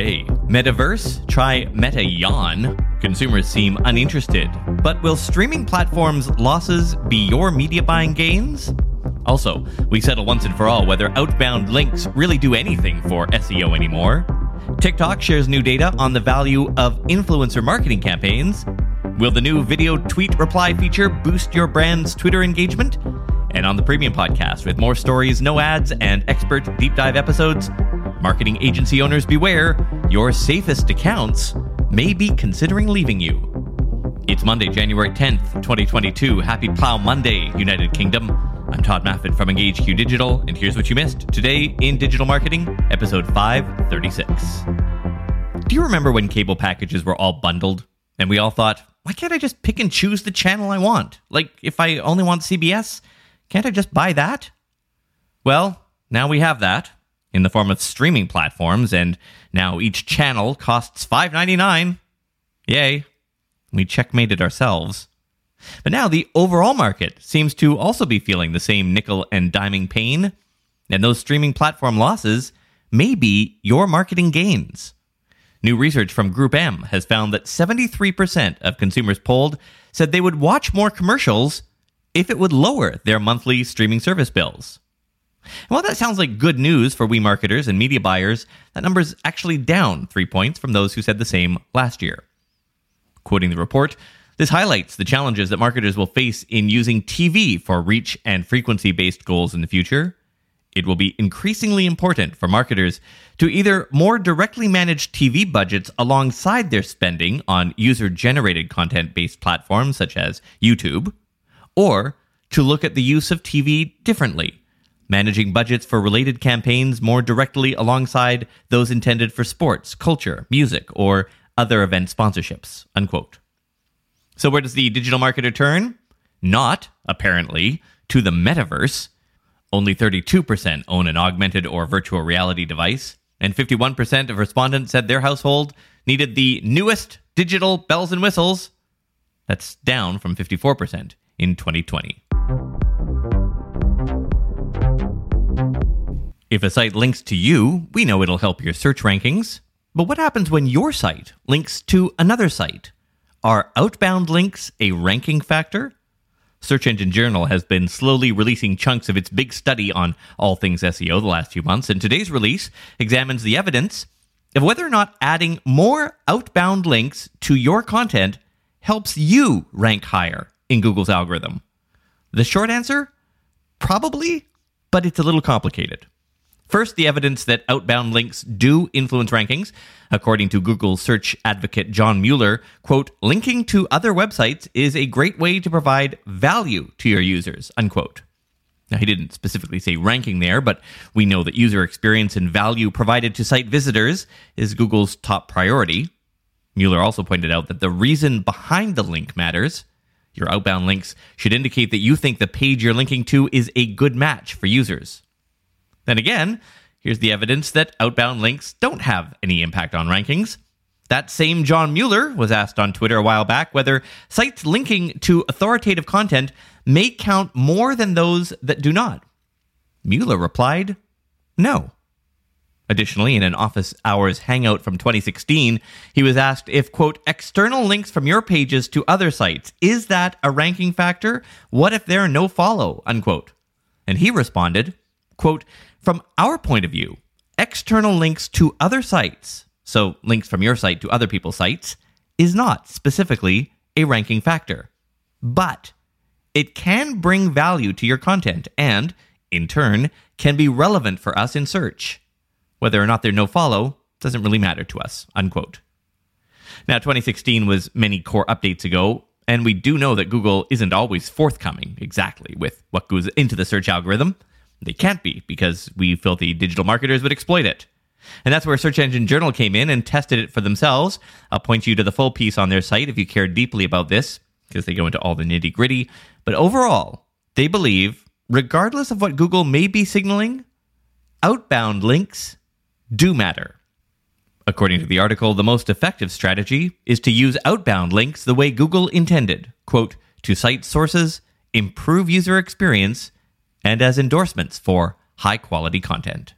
Today, Metaverse, try Meta Yawn. Consumers seem uninterested. But will streaming platforms' losses be your media buying gains? Also, we settle once and for all whether outbound links really do anything for SEO anymore. TikTok shares new data on the value of influencer marketing campaigns. Will the new video tweet reply feature boost your brand's Twitter engagement? And on the Premium Podcast, with more stories, no ads, and expert deep dive episodes, marketing agency owners beware, your safest accounts may be considering leaving you. It's Monday, January 10th, 2022. Happy Plow Monday, United Kingdom. I'm Todd Maffin from EngageQ Digital, and here's what you missed today in digital marketing, episode 536. Do you remember when cable packages were all bundled and we all thought, why can't I just pick and choose the channel I want? Like, if I only want CBS, can't I just buy that? Well, now we have that in the form of streaming platforms, and now each channel costs $5.99. Yay. We checkmated ourselves. But now the overall market seems to also be feeling the same nickel and diming pain, and those streaming platform losses may be your marketing gains. New research from GroupM has found that 73% of consumers polled said they would watch more commercials if it would lower their monthly streaming service bills. And while that sounds like good news for we marketers and media buyers, that number is actually down three points from those who said the same last year. Quoting the report, this highlights the challenges that marketers will face in using TV for reach and frequency based goals in the future. It will be increasingly important for marketers to either more directly manage TV budgets alongside their spending on user generated content based platforms such as YouTube, or to look at the use of TV differently, managing budgets for related campaigns more directly alongside those intended for sports, culture, music, or other event sponsorships. Unquote. So, where does the digital marketer turn? Not, apparently, to the metaverse. Only 32% own an augmented or virtual reality device, and 51% of respondents said their household needed the newest digital bells and whistles. That's down from 54% in 2020. If a site links to you, we know it'll help your search rankings. But what happens when your site links to another site? Are outbound links a ranking factor? Search Engine Journal has been slowly releasing chunks of its big study on all things SEO the last few months, and today's release examines the evidence of whether or not adding more outbound links to your content helps you rank higher in Google's algorithm. The short answer? Probably, but it's a little complicated. First, the evidence that outbound links do influence rankings. According to Google search advocate John Mueller, quote, linking to other websites is a great way to provide value to your users, unquote. Now, he didn't specifically say ranking there, but we know that user experience and value provided to site visitors is Google's top priority. Mueller also pointed out that the reason behind the link matters. Your outbound links should indicate that you think the page you're linking to is a good match for users. Then again, here's the evidence that outbound links don't have any impact on rankings. That same John Mueller was asked on Twitter a while back whether sites linking to authoritative content may count more than those that do not. Mueller replied, no. Additionally, in an office hours hangout from 2016, he was asked if, quote, external links from your pages to other sites, is that a ranking factor? What if there are no follow, unquote? And he responded, quote, from our point of view, external links to other sites, so links from your site to other people's sites, is not specifically a ranking factor. But it can bring value to your content and, in turn, can be relevant for us in search. Whether or not they're no follow doesn't really matter to us. Unquote. Now, 2016 was many core updates ago, and we do know that Google isn't always forthcoming exactly with what goes into the search algorithm. They can't be because we filthy digital marketers would exploit it. And that's where Search Engine Journal came in and tested it for themselves. I'll point you to the full piece on their site if you care deeply about this, because they go into all the nitty gritty. But overall, they believe, regardless of what Google may be signaling, outbound links do matter. According to the article, the most effective strategy is to use outbound links the way Google intended, quote, to cite sources, improve user experience, and as endorsements for high quality content.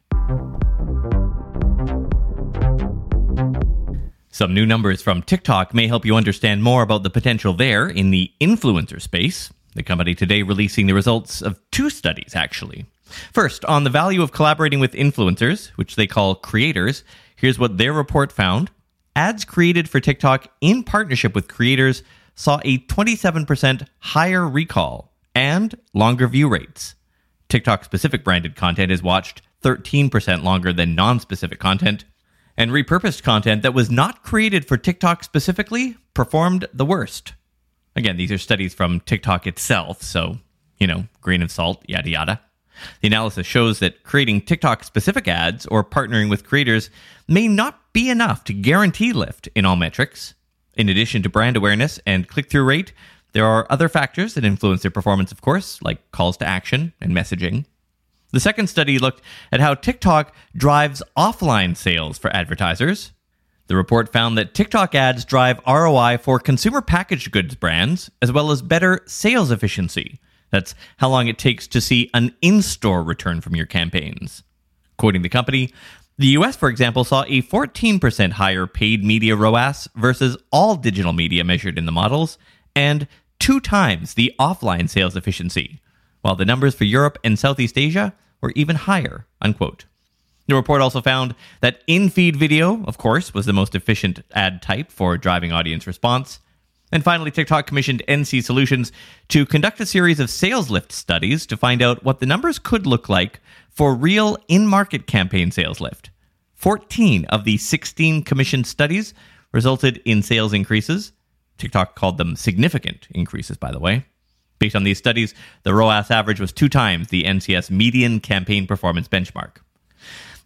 Some new numbers from TikTok may help you understand more about the potential there in the influencer space. The company today releasing the results of two studies, actually. First, on the value of collaborating with influencers, which they call creators, here's what their report found. Ads created for TikTok in partnership with creators saw a 27% higher recall and longer view rates. TikTok specific branded content is watched 13% longer than non specific content, and repurposed content that was not created for TikTok specifically performed the worst. Again, these are studies from TikTok itself, so, you know, grain of salt, yada yada. The analysis shows that creating TikTok specific ads or partnering with creators may not be enough to guarantee lift in all metrics. In addition to brand awareness and click through rate, there are other factors that influence their performance, of course, like calls to action and messaging. The second study looked at how TikTok drives offline sales for advertisers. The report found that TikTok ads drive ROI for consumer packaged goods brands, as well as better sales efficiency. That's how long it takes to see an in store return from your campaigns. Quoting the company, the US, for example, saw a 14% higher paid media ROAS versus all digital media measured in the models, and two times the offline sales efficiency, while the numbers for Europe and Southeast Asia were even higher. Unquote. The report also found that in feed video, of course, was the most efficient ad type for driving audience response. And finally, TikTok commissioned NCSolutions to conduct a series of sales lift studies to find out what the numbers could look like for real in market campaign sales lift. 14 of the 16 commissioned studies resulted in sales increases. TikTok called them significant increases, by the way. Based on these studies, the ROAS average was two times the NCS median campaign performance benchmark.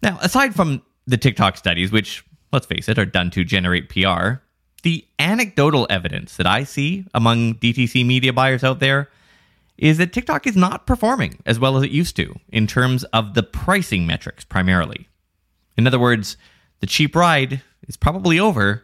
Now, aside from the TikTok studies, which, let's face it, are done to generate PR, the anecdotal evidence that I see among DTC media buyers out there is that TikTok is not performing as well as it used to in terms of the pricing metrics primarily. In other words, the cheap ride is probably over,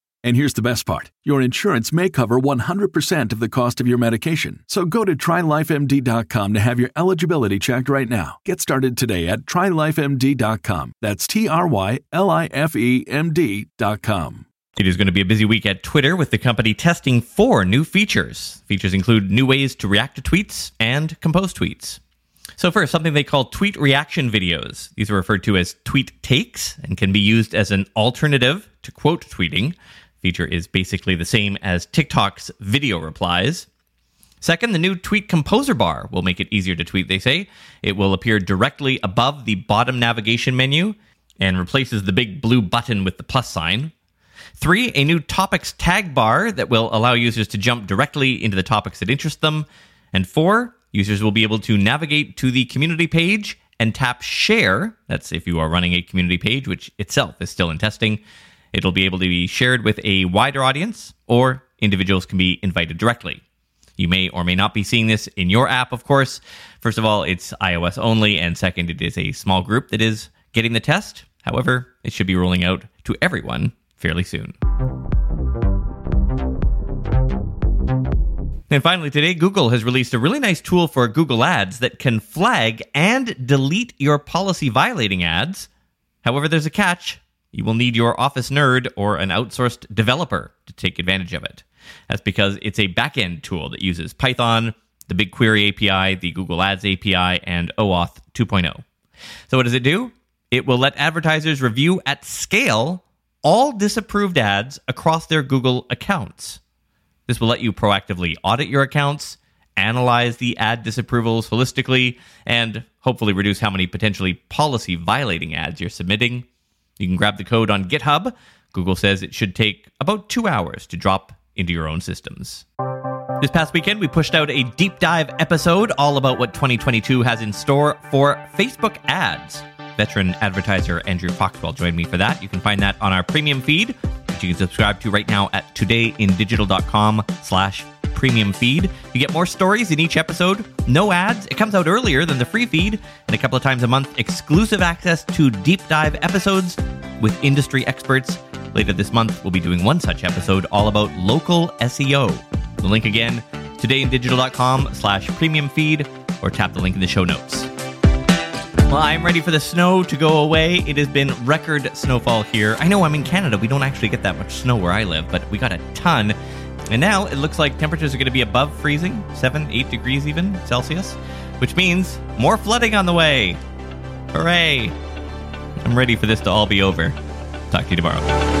And here's the best part your insurance may cover 100% of the cost of your medication. So go to trylifemd.com to have your eligibility checked right now. Get started today at trylifemd.com. That's T R Y L I F E M D.com. It is going to be a busy week at Twitter with the company testing four new features. Features include new ways to react to tweets and compose tweets. So, first, something they call tweet reaction videos. These are referred to as tweet takes and can be used as an alternative to quote tweeting feature is basically the same as TikTok's video replies. Second, the new tweet composer bar will make it easier to tweet, they say. It will appear directly above the bottom navigation menu and replaces the big blue button with the plus sign. Three, a new topics tag bar that will allow users to jump directly into the topics that interest them. And four, users will be able to navigate to the community page and tap share. That's if you are running a community page, which itself is still in testing It'll be able to be shared with a wider audience, or individuals can be invited directly. You may or may not be seeing this in your app, of course. First of all, it's iOS only, and second, it is a small group that is getting the test. However, it should be rolling out to everyone fairly soon. And finally, today, Google has released a really nice tool for Google Ads that can flag and delete your policy violating ads. However, there's a catch. You will need your Office nerd or an outsourced developer to take advantage of it. That's because it's a backend tool that uses Python, the BigQuery API, the Google Ads API, and OAuth 2.0. So, what does it do? It will let advertisers review at scale all disapproved ads across their Google accounts. This will let you proactively audit your accounts, analyze the ad disapprovals holistically, and hopefully reduce how many potentially policy violating ads you're submitting. You can grab the code on GitHub. Google says it should take about two hours to drop into your own systems. This past weekend, we pushed out a deep dive episode all about what 2022 has in store for Facebook ads. Veteran advertiser Andrew Foxwell joined me for that. You can find that on our premium feed, which you can subscribe to right now at todayindigital.com slash premium feed. You get more stories in each episode, no ads. It comes out earlier than the free feed, and a couple of times a month, exclusive access to deep dive episodes with industry experts. Later this month, we'll be doing one such episode all about local SEO. The link again, todayindigital.com slash premium feed, or tap the link in the show notes. Well, I'm ready for the snow to go away. It has been record snowfall here. I know I'm in Canada. We don't actually get that much snow where I live, but we got a ton. And now it looks like temperatures are going to be above freezing, 7, 8 degrees even Celsius, which means more flooding on the way. Hooray! I'm ready for this to all be over. Talk to you tomorrow.